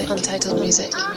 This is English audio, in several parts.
Music. Untitled music.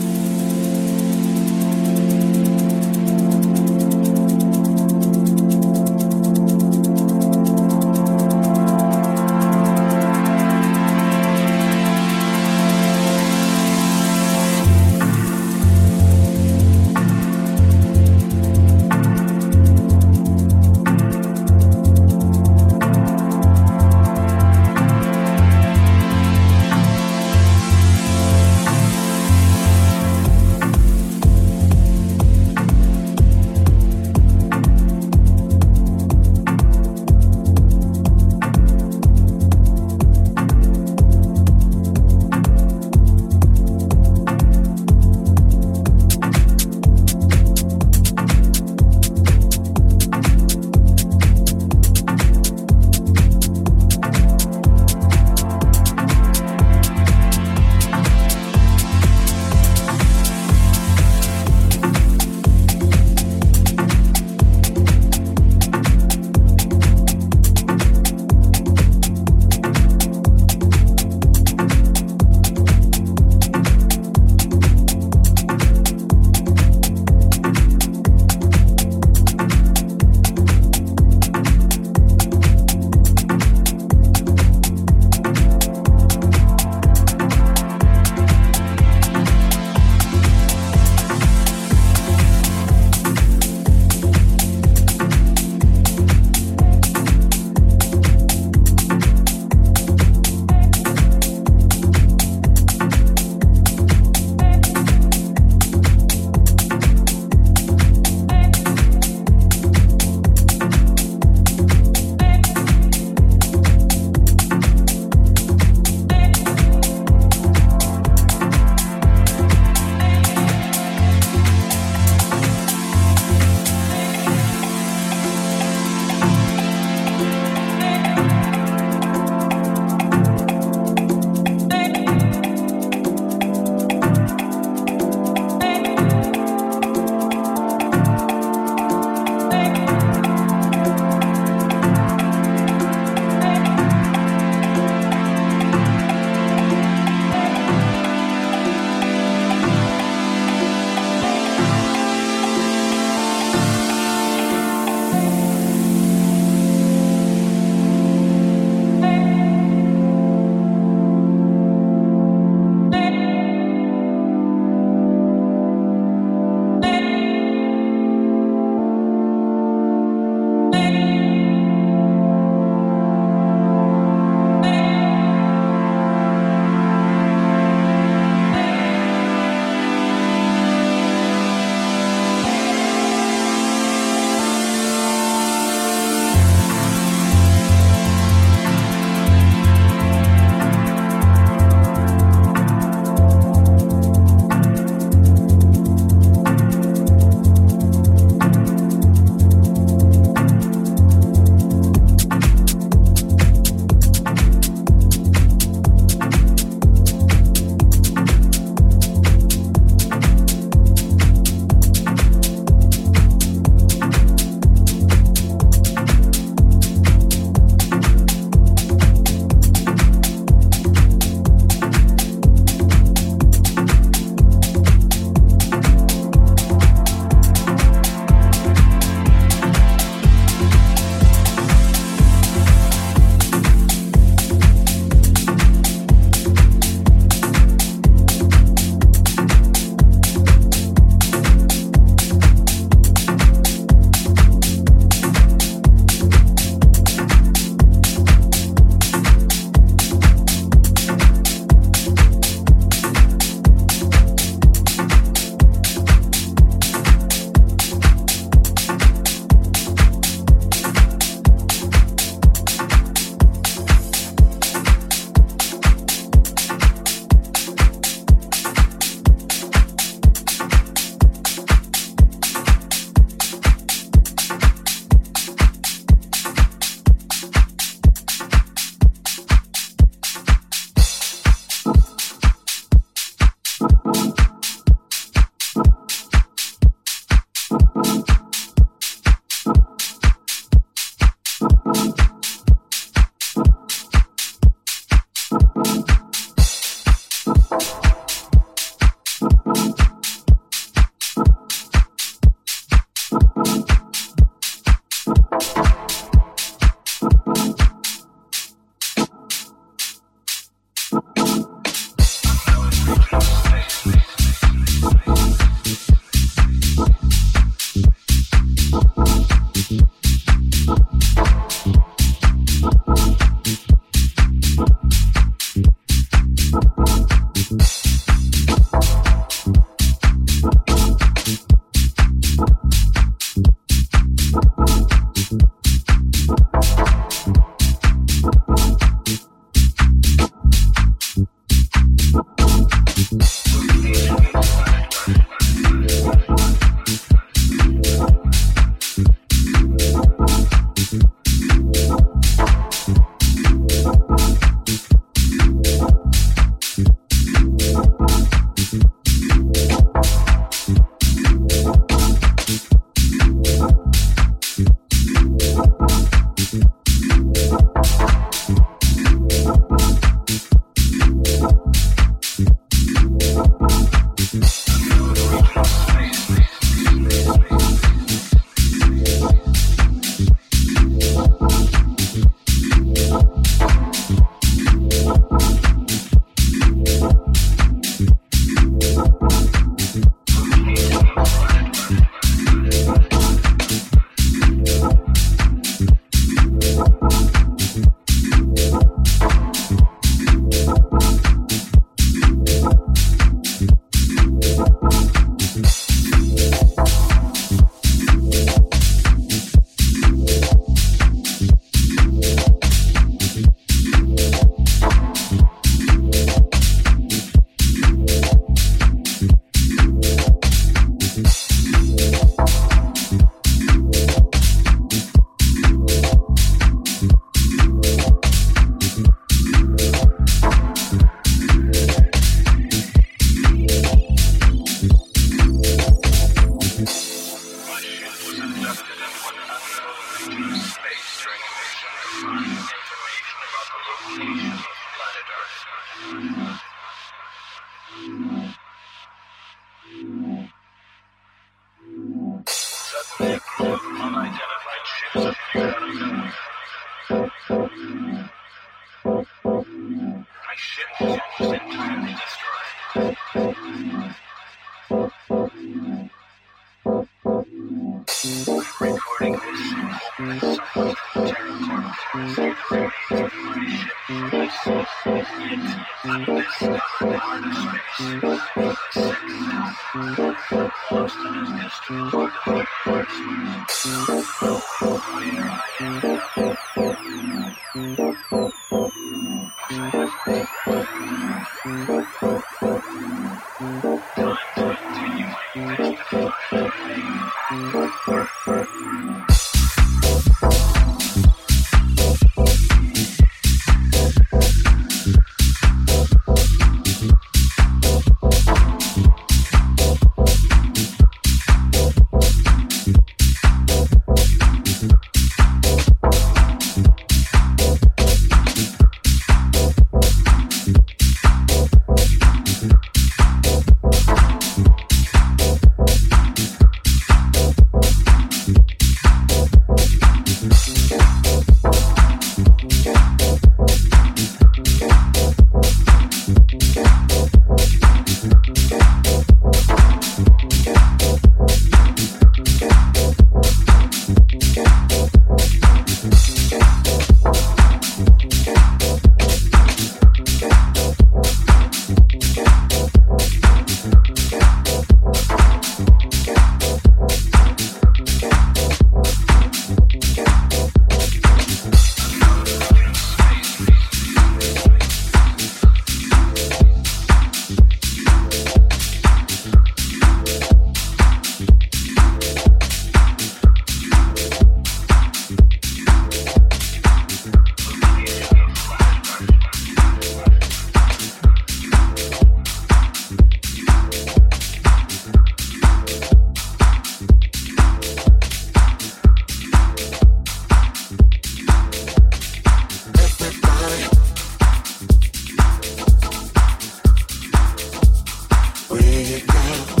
it now.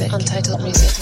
Music. Untitled music.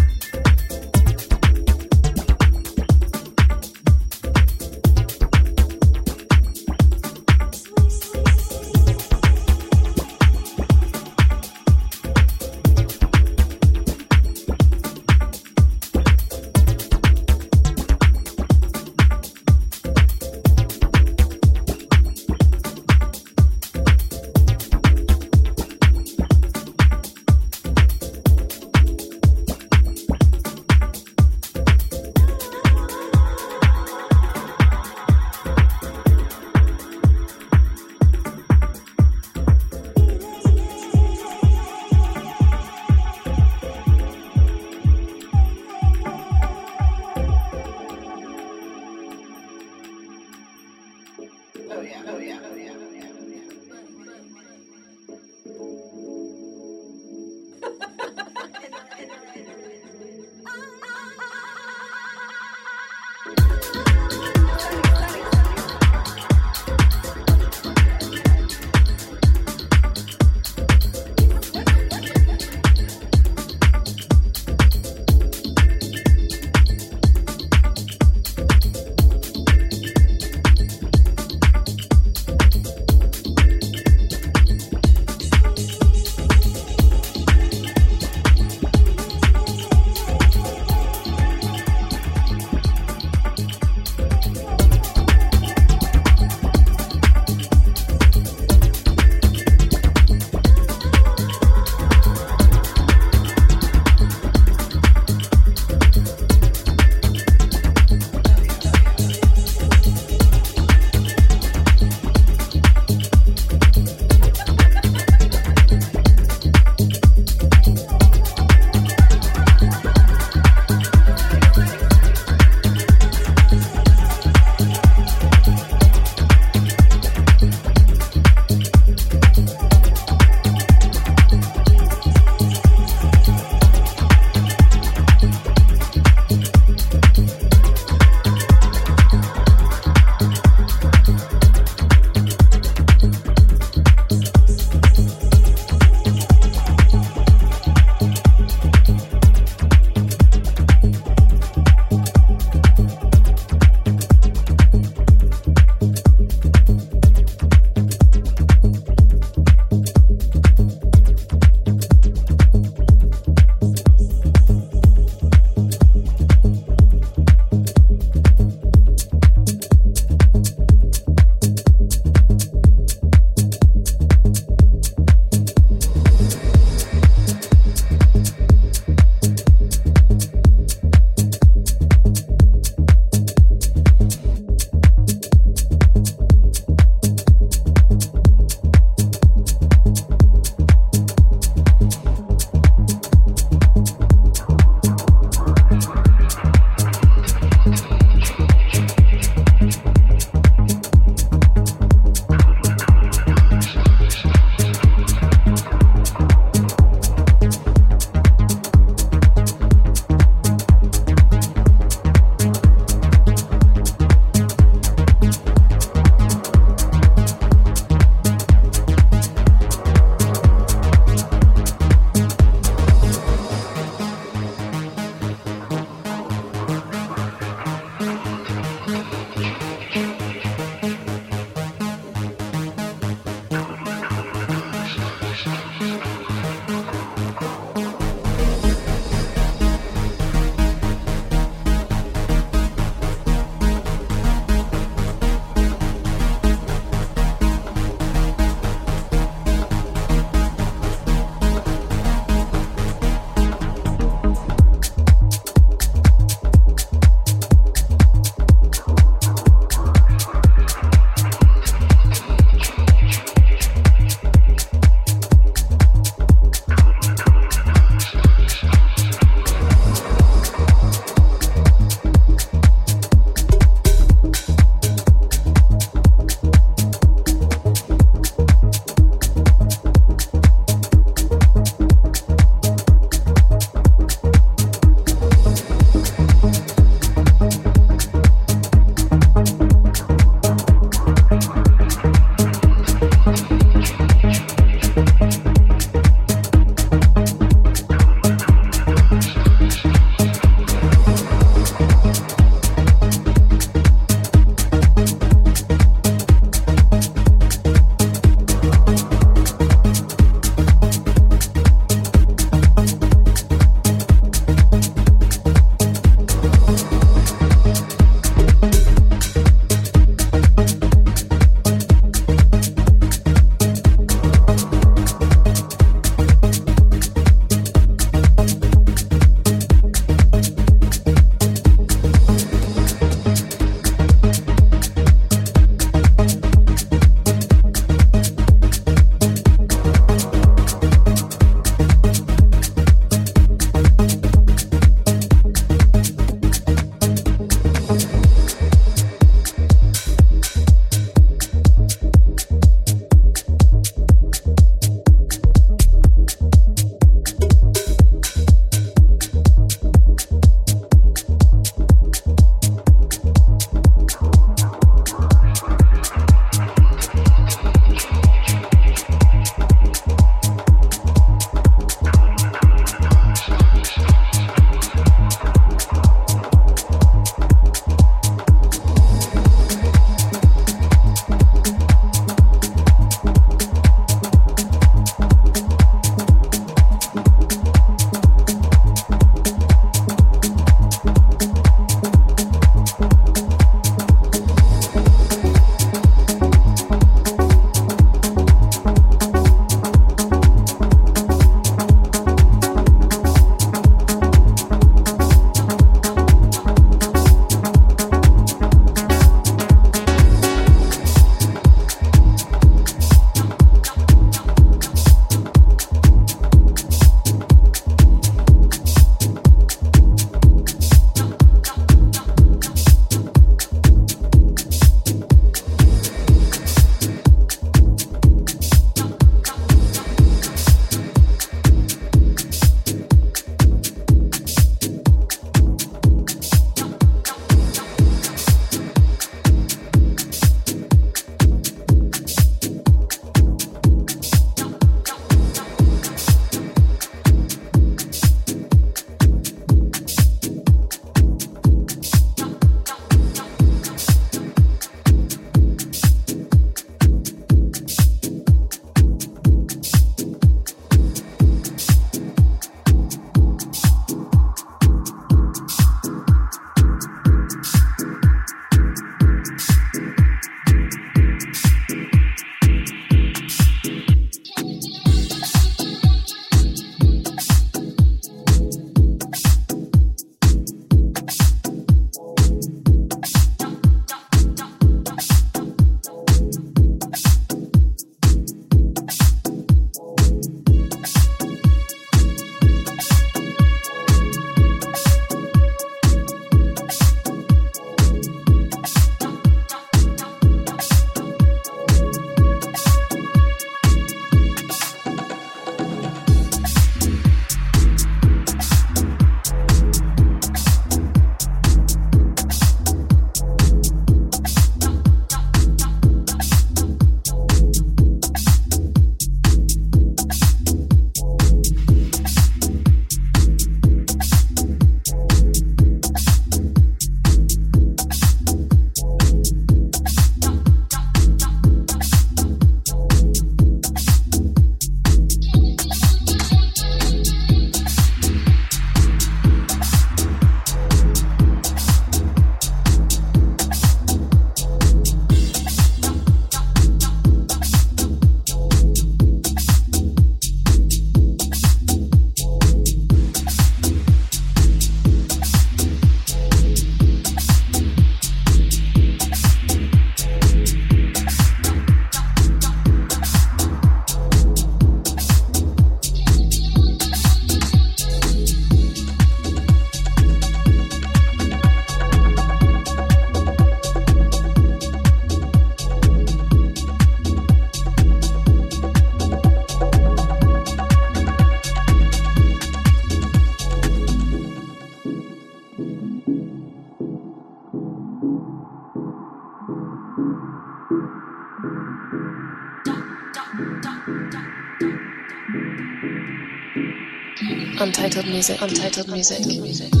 Untitled music. Untitled music. music.